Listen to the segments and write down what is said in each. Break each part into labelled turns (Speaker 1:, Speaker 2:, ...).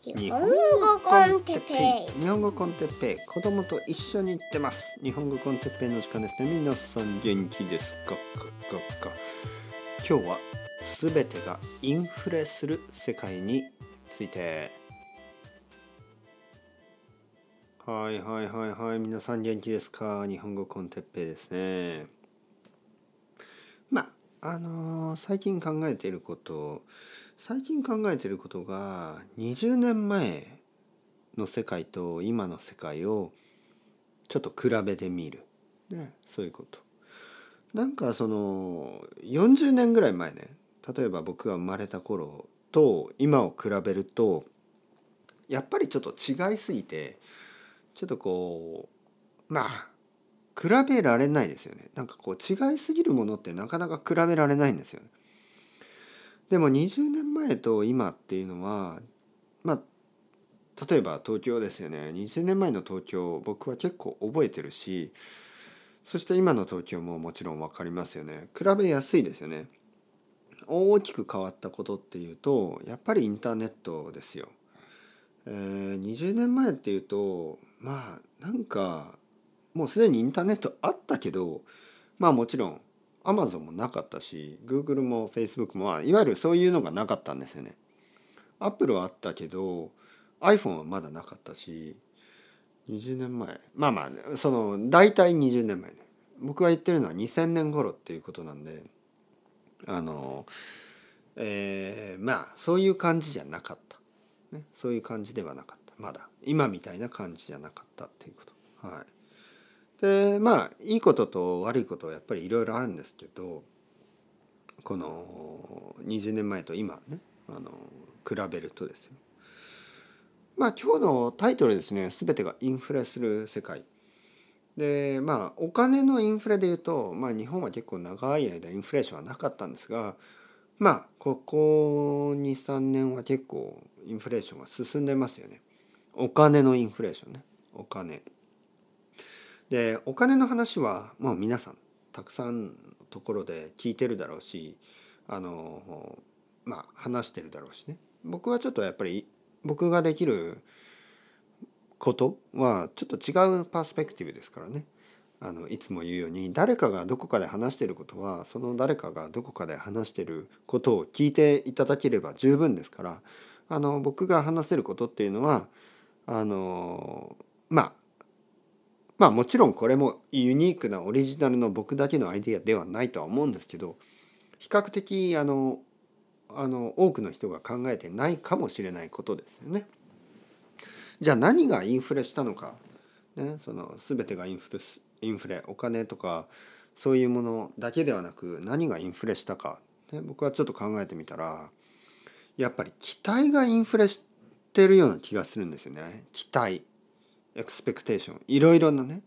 Speaker 1: 日本語コンテッペイ。日本語コンテッペイ。子供と一緒に行ってます。日本語コンテッペイの時間ですね。皆さん元気ですか？かかか今日はすべてがインフレする世界について。はいはいはいはい。皆さん元気ですか？日本語コンテッペイですね。まああのー、最近考えていること最近考えてることが20年前の世界と今の世界をちょっと比べてみる、ね、そういうこと。なんかその40年ぐらい前ね例えば僕が生まれた頃と今を比べるとやっぱりちょっと違いすぎてちょっとこうまあ比べられないですよねなんかこう違いすぎるものってなかなか比べられないんですよね。でも20年前と今っていうのはまあ例えば東京ですよね。20年前の東京僕は結構覚えてるしそして今の東京ももちろん分かりますよね。比べやすいですよね。大きく変わったことっていうとやっぱりインターネットですよ、えー、20年前っていうとまあなんかもうすでにインターネットあったけどまあもちろんアマゾンもなかったし Google も Facebook もいわゆるそういうのがなかったんですよね。Apple はあったけど iPhone はまだなかったし20年前。まあまあその大体20年前ね。僕が言ってるのは2000年頃っていうことなんであのえー、まあそういう感じじゃなかった、ね、そういう感じではなかった。まだ今みたいな感じじゃなかったっていうこと。はい。でまあいいことと悪いことはやっぱりいろいろあるんですけどこの20年前と今ねあの比べるとですよ。まあ今日のタイトルですね全てがインフレする世界。でまあお金のインフレでいうと、まあ、日本は結構長い間インフレーションはなかったんですがまあここ23年は結構インフレーションが進んでますよね。お金のインフレーションねお金。でお金の話はもう皆さんたくさんのところで聞いてるだろうしあのまあ話してるだろうしね。僕はちょっとやっぱり僕ができることはちょっと違うパースペクティブですからね。あのいつも言うように誰かがどこかで話してることはその誰かがどこかで話してることを聞いていただければ十分ですからあの僕が話せることっていうのはあのまあまあもちろんこれもユニークなオリジナルの僕だけのアイデアではないとは思うんですけど比較的あのあの多くの人が考えてないかもしれないことですよね。じゃあ何がインフレしたのか、ね、その全てがインフレインフレお金とかそういうものだけではなく何がインフレしたか、ね、僕はちょっと考えてみたらやっぱり期待がインフレしてるような気がするんですよね期待。エクスペクテーションいろいろなね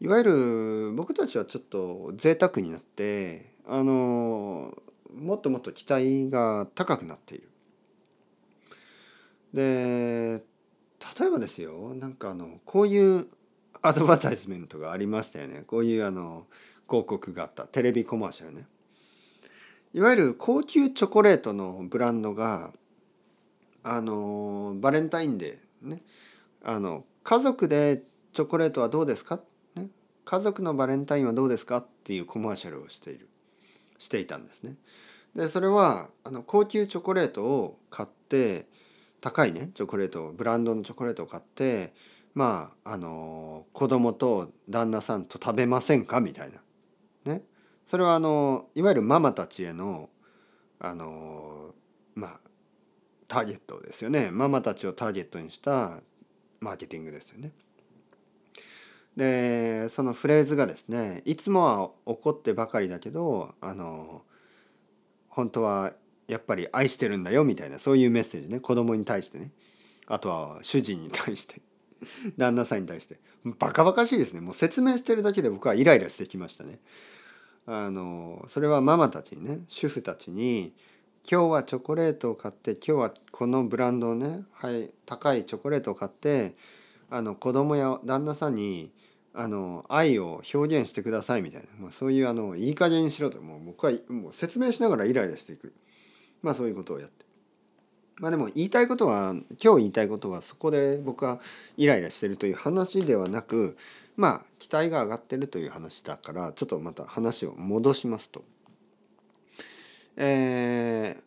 Speaker 1: いわゆる僕たちはちょっと贅沢になってあのもっともっと期待が高くなっている。で例えばですよなんかあのこういうアドバタイズメントがありましたよねこういうあの広告があったテレビコマーシャルね。いわゆる高級チョコレートのブランドがあのバレンタインデーねあの家族でチョコレートはどうですか、ね、家族のバレンタインはどうですか？っていうコマーシャルをしているしていたんですね。でそれはあの高級チョコレートを買って高いねチョコレートブランドのチョコレートを買ってまああの子供と旦那さんと食べませんか？みたいな。ね。それはあのいわゆるママたちへのあのまあターゲットですよね。ママたちをターゲットにしたマーケティングですよね。でそのフレーズがですねいつもは怒ってばかりだけどあの本当はやっぱり愛してるんだよみたいなそういうメッセージね。子供に対してね。あとは主人に対して。旦那さんに対して。バカバカしいですね。もう説明してるだけで僕はイライラしてきましたね。あのそれはママたちにね主婦たちに今日はチョコレートを買って今日はこのブランドをね、はい、高いチョコレートを買ってあの子供や旦那さんにあの愛を表現してくださいみたいな、まあ、そういうあのいい加減にしろともう僕はもう説明しながらイライラしていくまあそういうことをやってまあでも言いたいことは今日言いたいことはそこで僕はイライラしてるという話ではなくまあ期待が上がってるという話だからちょっとまた話を戻しますと。えー、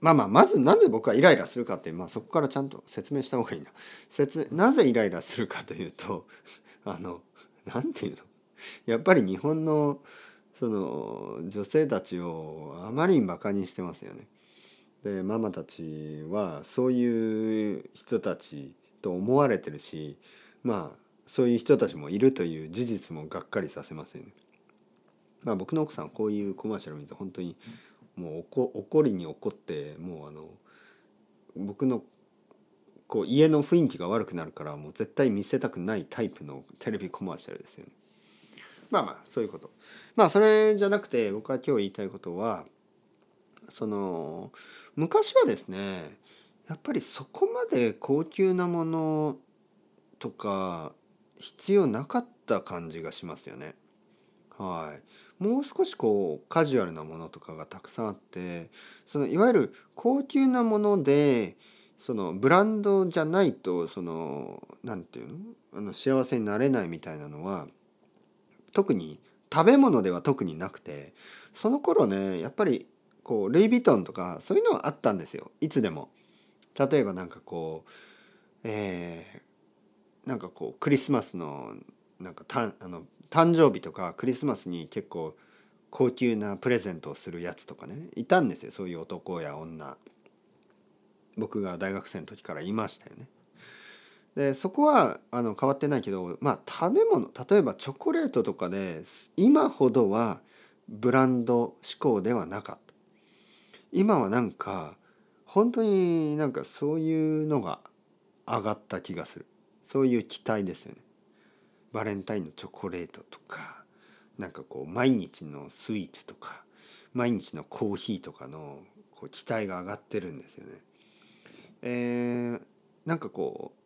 Speaker 1: まあまあまずなぜ僕はイライラするかって、まあ、そこからちゃんと説明した方がいいな。説なぜイライラするかというと あのなんていうの？やっぱり日本のその女性たちをあまりにバカにしてますよね。でママたちはそういう人たちと思われてるしまあそういう人たちもいるという事実もがっかりさせますよね。まあ、僕の奥さんこういうコマーシャルを見て本当にもう怒りに怒ってもうあの僕のこう家の雰囲気が悪くなるからもう絶対見せたくないタイプのテレビコマーシャルですよね。まあまあそういうこと。まあそれじゃなくて僕は今日言いたいことはその昔はですねやっぱりそこまで高級なものとか必要なかった感じがしますよね。はい、もう少しこうカジュアルなものとかがたくさんあってそのいわゆる高級なものでそのブランドじゃないとその何て言うの？あの幸せになれないみたいなのは特に食べ物では特になくてその頃ねやっぱりこうルイ・ヴィトンとかそういうのはあったんですよいつでも。例えばなんかこう、えー、なんかこうクリスマスのなんかたあの誕生日とかクリスマスに結構高級なプレゼントをするやつとかねいたんですよそういう男や女。僕が大学生の時からいましたよね。でそこはあの変わってないけどまあ食べ物例えばチョコレートとかで今ほどはブランド志向ではなかった。今はなんか本当になんかそういうのが上がった気がする。そういう期待ですよね。バレンタインのチョコレートとかなんかこう毎日のスイーツとか毎日のコーヒーとかのこう期待が上がってるんですよね。えー、なんかこう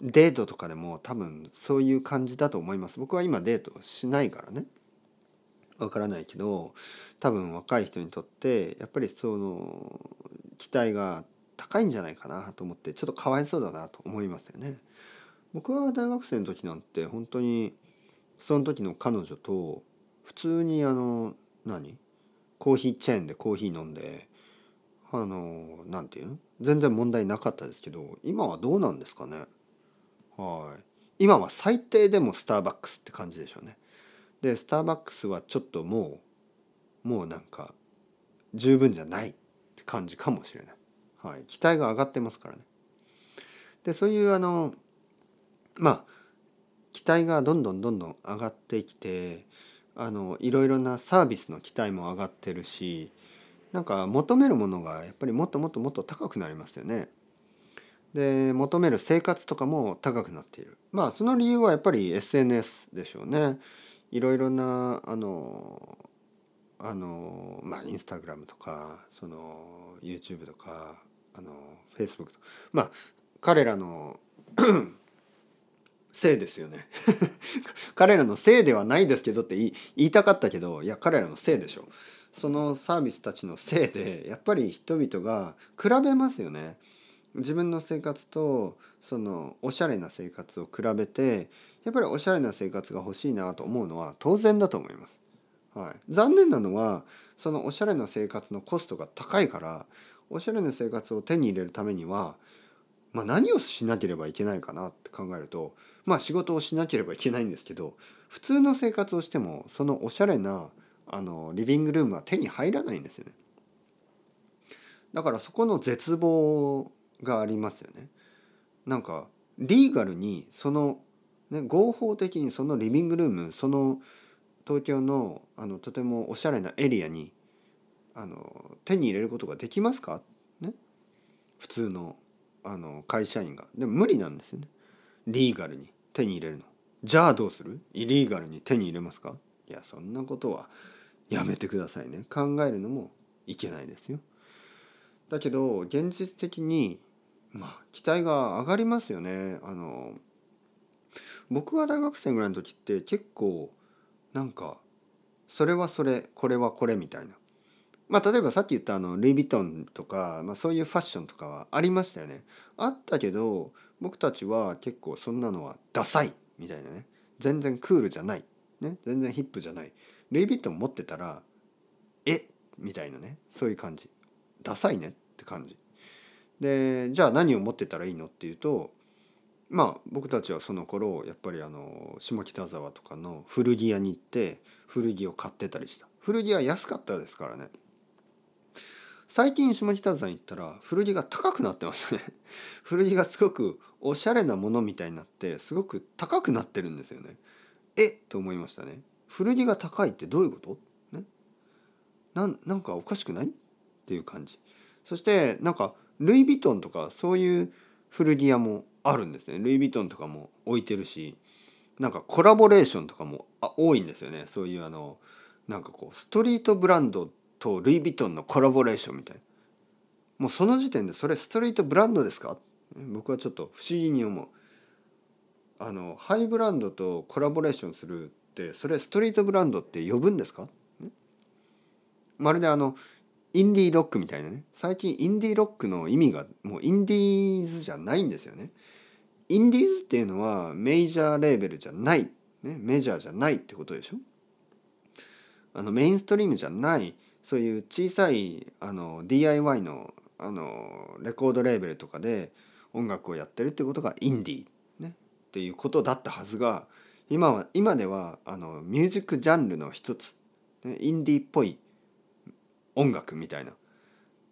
Speaker 1: デートとかでも多分そういう感じだと思います。僕は今デートしないからね。わからないけど多分若い人にとってやっぱりその期待が高いんじゃないかなと思ってちょっとかわいそうだなと思いますよね。僕は大学生の時なんて本当にその時の彼女と普通にあの何？コーヒーチェーンでコーヒー飲んであの何て言うの？全然問題なかったですけど今はどうなんですかね？はい。今は最低でもスターバックスって感じでしょうね。でスターバックスはちょっともうもうなんか十分じゃないって感じかもしれない、はい、期待が上がってますからね。でそういうあのまあ期待がどんどんどんどん上がってきてあのいろいろなサービスの期待も上がってるしなんか求めるものがやっぱりもっともっともっと高くなりますよね。で求める生活とかも高くなっている。まあその理由はやっぱり SNS でしょうね。いろいろなあのあのまあインスタグラムとかその YouTube とかあの Facebook とまあ彼らのせいですよね 彼らのせいではないですけどって言いたかったけどいや彼らのせいでしょそのサービスたちのせいでやっぱり人々が比べますよね。自分の生活とそのおしゃれな生活を比べてやっぱりおしゃれな生活が欲しいなと思うのは当然だと思います。はい、残念なのはそのおしゃれな生活のコストが高いからおしゃれな生活を手に入れるためには、まあ、何をしなければいけないかなって考えるとまあ仕事をしなければいけないんですけど普通の生活をしてもそのおしゃれなあのリビングルームは手に入らないんですよね。だからそこの絶望がありますよね。なんかリーガルにその、ね、合法的にそのリビングルームその東京のあのとてもおしゃれなエリアにあの手に入れることができますか、ね、普通のあの会社員が。でも無理なんですよね。リーガルに手に入れるの？じゃあどうする？イリーガルに手に入れますか？いやそんなことはやめてくださいね。考えるのもいけないですよ。だけど現実的にまあ期待が上がりますよね。あの僕が大学生ぐらいの時って結構なんかそれはそれこれはこれみたいなまあ例えばさっき言ったあのルイ・ヴィトンとか、まあ、そういうファッションとかはありましたよねあったけど僕たちは結構そんなのはダサいみたいなね。全然クールじゃない、ね、全然ヒップじゃない。ルイ・ヴィトン持ってたらえみたいなね。そういう感じ。ダサいねって感じ。でじゃあ何を持ってたらいいのっていうとまあ僕たちはその頃やっぱりあの下北沢とかの古着屋に行って古着を買ってたりした。古着は安かったですからね。最近下北沢行ったら古着が高くなってましたね。古着がすごくおしゃれなものみたいになってすごく高くなってるんですよね。え？っと思いましたね。古着が高いってどういうこと？ね？なんなんかおかしくない？っていう感じ。そしてなんかルイ・ヴィトンとかそういう古着屋もあるんですね。ルイ・ヴィトンとかも置いてるしなんかコラボレーションとかもあ多いんですよね。そういうあのなんかこうストリートブランドとルイ・ヴィトンのコラボレーションみたいな。もうその時点でそれストリートブランドですか？僕はちょっと不思議に思う。あのハイブランドとコラボレーションするってそれストリートブランドって呼ぶんですか？まるであのインディーロックみたいなね。最近インディーロックの意味がもうインディーズじゃないんですよね。インディーズっていうのはメジャーレーベルじゃない、ね、メジャーじゃないってことでしょ？あのメインストリームじゃないそういう小さいあの DIY のあのレコードレーベルとかで音楽をやってるってことがインディー、ね、っていうことだったはずが今は今ではあのミュージックジャンルの一つ、ね、インディーっぽい音楽みたいな。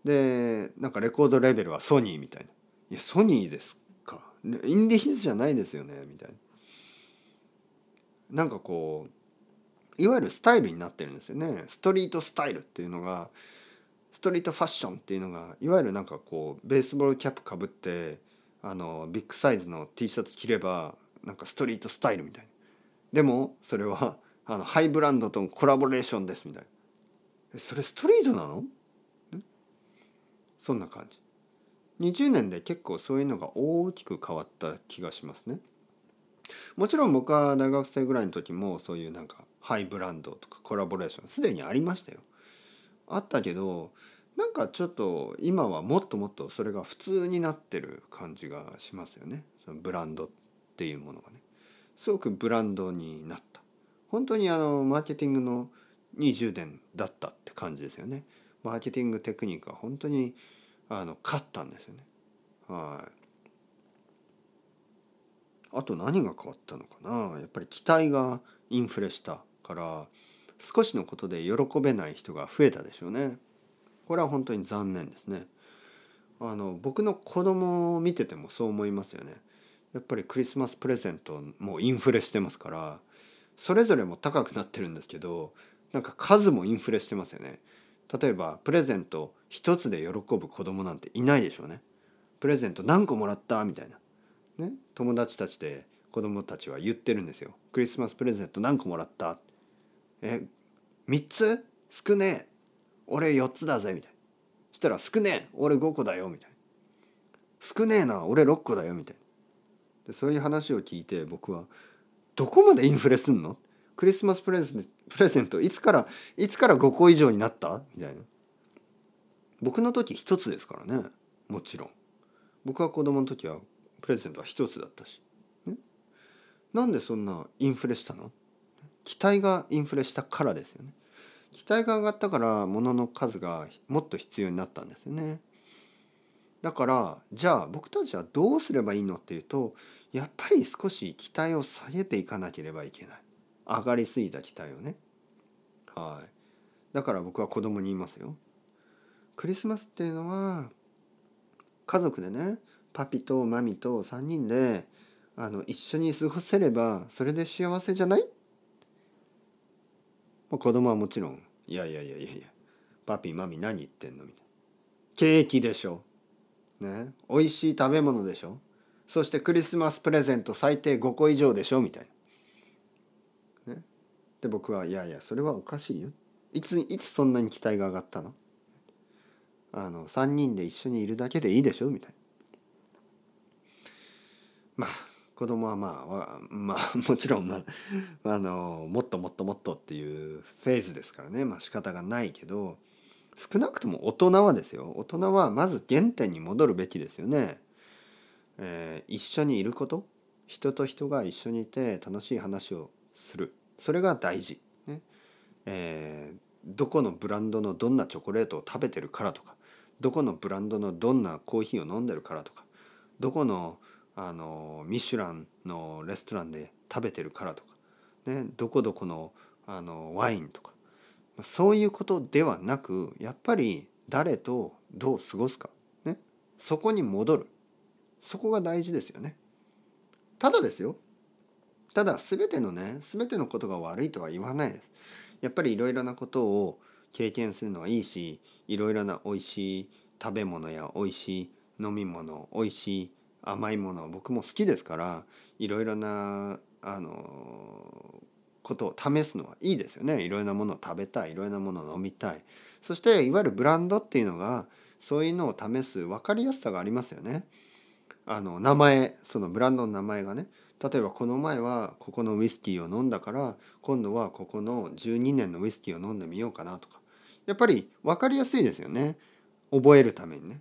Speaker 1: でなんかレコードレベルはソニーみたいな。いやソニーですか。インディーズじゃないですよね。みたいな。なんかこういわゆるスタイルになってるんですよね。ストリートスタイルっていうのがストリートファッションっていうのがいわゆるなんかこうベースボールキャップかぶってあのビッグサイズの T シャツ着ればなんかストリートスタイルみたいな。でもそれはあのハイブランドとのコラボレーションですみたいな。それストリートなの？そんな感じ。20年で結構そういうのが大きく変わった気がしますね。もちろん僕は大学生ぐらいの時もそういうなんかハイブランドとかコラボレーションすでにありましたよあったけどなんかちょっと今はもっともっとそれが普通になってる感じがしますよねそのブランドっていうものがねすごくブランドになった本当にあのマーケティングの20年だったって感じですよね。マーケティングテクニックは本当にあの勝ったんですよね。はい。あと何が変わったのかなやっぱり期待がインフレしたから少しのことで喜べない人が増えたでしょうね。これは本当に残念ですね。あの僕の子供を見ててもそう思いますよね。やっぱりクリスマスプレゼントもインフレしてますからそれぞれも高くなってるんですけどなんか数もインフレしてますよね例えばプレゼント一つで喜ぶ子供なんていないでしょうねプレゼント何個もらったみたいなね友達たちで子供たちは言ってるんですよクリスマスプレゼント何個もらったえ3つ？少ねえ。俺4つだぜみたいな。したら少ねえ。俺5個だよみたいな少ねえな。俺6個だよみたいな。でそういう話を聞いて僕はどこまでインフレすんの？クリスマスプレゼンプレゼントいつからいつから5個以上になった？みたいな。僕の時一つですからね。もちろん。僕は子供の時はプレゼントは一つだったし、ね、なんでそんなインフレしたの？期待がインフレしたからですよね。期待が上がったから物の数がもっと必要になったんですよね。だからじゃあ僕たちはどうすればいいのっていうとやっぱり少し期待を下げていかなければいけない。上がりすぎた期待をね。はい。だから僕は子供に言いますよ。クリスマスっていうのは家族でねパピとマミと3人であの一緒に過ごせればそれで幸せじゃないま子供はもちろん「いやいやいやいやいやパピーマミ何言ってんの?」みたいな「ケーキでしょ」ね。美味しい食べ物でしょ。そしてクリスマスプレゼント最低5個以上でしょ。みたいな。ね。で僕はいやいやそれはおかしいよ。いついつそんなに期待が上がったの？あの3人で一緒にいるだけでいいでしょ？みたいなまあ子供はまあまあ もちろん、まあ、あのもっともっともっとっていうフェーズですからね。まあ仕方がないけど少なくとも大人はですよ。大人はまず原点に戻るべきですよね。えー、一緒にいること。人と人が一緒にいて楽しい話をする。それが大事。ね。えー、どこのブランドのどんなチョコレートを食べてるからとか。どこのブランドのどんなコーヒーを飲んでるからとか。どこのあのミシュランのレストランで食べてるからとか、ね、どこどこのあのワインとか。そういうことではなくやっぱり誰とどう過ごすか、ね、そこに戻る。そこが大事ですよね。ただですよ。ただ全てのね全てのことが悪いとは言わないです。やっぱりいろいろなことを経験するのはいいしいろいろな美味しい食べ物や美味しい飲み物美味しい甘いもの僕も好きですからいろいろなあのことを試すのはいいですよね。いろいろなものを食べたいいろいろなものを飲みたい。そしていわゆるブランドっていうのがそういうのを試す分かりやすさがありますよね。あの名前そのブランドの名前がね。例えばこの前はここのウイスキーを飲んだから今度はここの12年のウイスキーを飲んでみようかなとか。やっぱり分かりやすいですよね。覚えるためにね。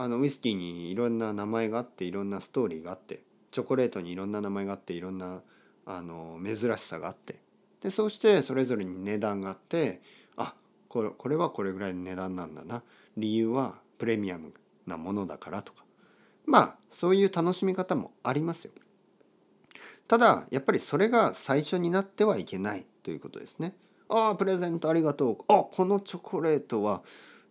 Speaker 1: あのウイスキーにいろんな名前があっていろんなストーリーがあってチョコレートにいろんな名前があっていろんなあの珍しさがあってでそうしてそれぞれに値段があってあこれこれはこれぐらいの値段なんだな理由はプレミアムなものだからとかまあそういう楽しみ方もありますよ。ただやっぱりそれが最初になってはいけないということですね。ああプレゼントありがとうあこのチョコレートは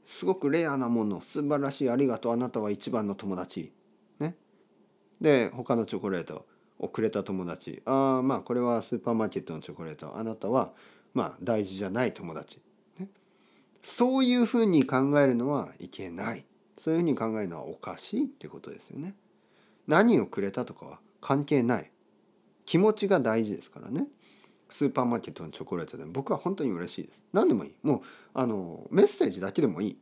Speaker 1: すごくレアなもの素晴らしいありがとうあなたは一番の友達。ね。で他のチョコレートをくれた友達ああまあこれはスーパーマーケットのチョコレートあなたはまあ大事じゃない友達。ね、そういうふうに考えるのはいけない。そういうふうに考えるのはおかしいってことですよね。何をくれたとかは関係ない。気持ちが大事ですからね。スーパーマーケットのチョコレートで僕は本当に嬉しいです。何でもいい。もうあのメッセージだけでもいい。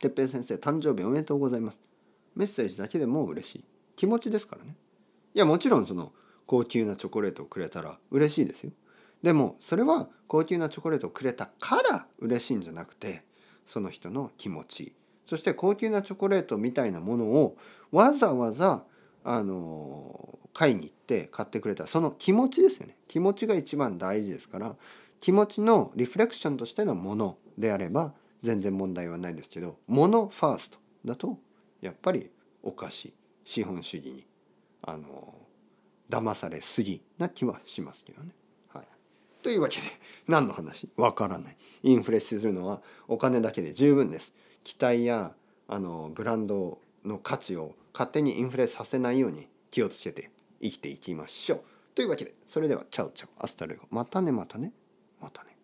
Speaker 1: 哲平先生誕生日おめでとうございます。メッセージだけでも嬉しい。気持ちですからね。いやもちろんその高級なチョコレートをくれたら嬉しいですよ。でもそれは高級なチョコレートをくれたから嬉しいんじゃなくてその人の気持ちそして高級なチョコレートみたいなものをわざわざあの買いに行って買ってくれた。その気持ちですよね。気持ちが一番大事ですから気持ちのリフレクションとしてのものであれば全然問題はないですけどものファーストだとやっぱりおかしい資本主義にあの騙されすぎな気はしますけどね。はい、というわけで何の話？わからない。インフレするのはお金だけで十分です。期待やあのブランドの価値を勝手にインフレさせないように気をつけて生きていきましょう。というわけでそれでは ciao ciao hasta luego またねまたねまたね。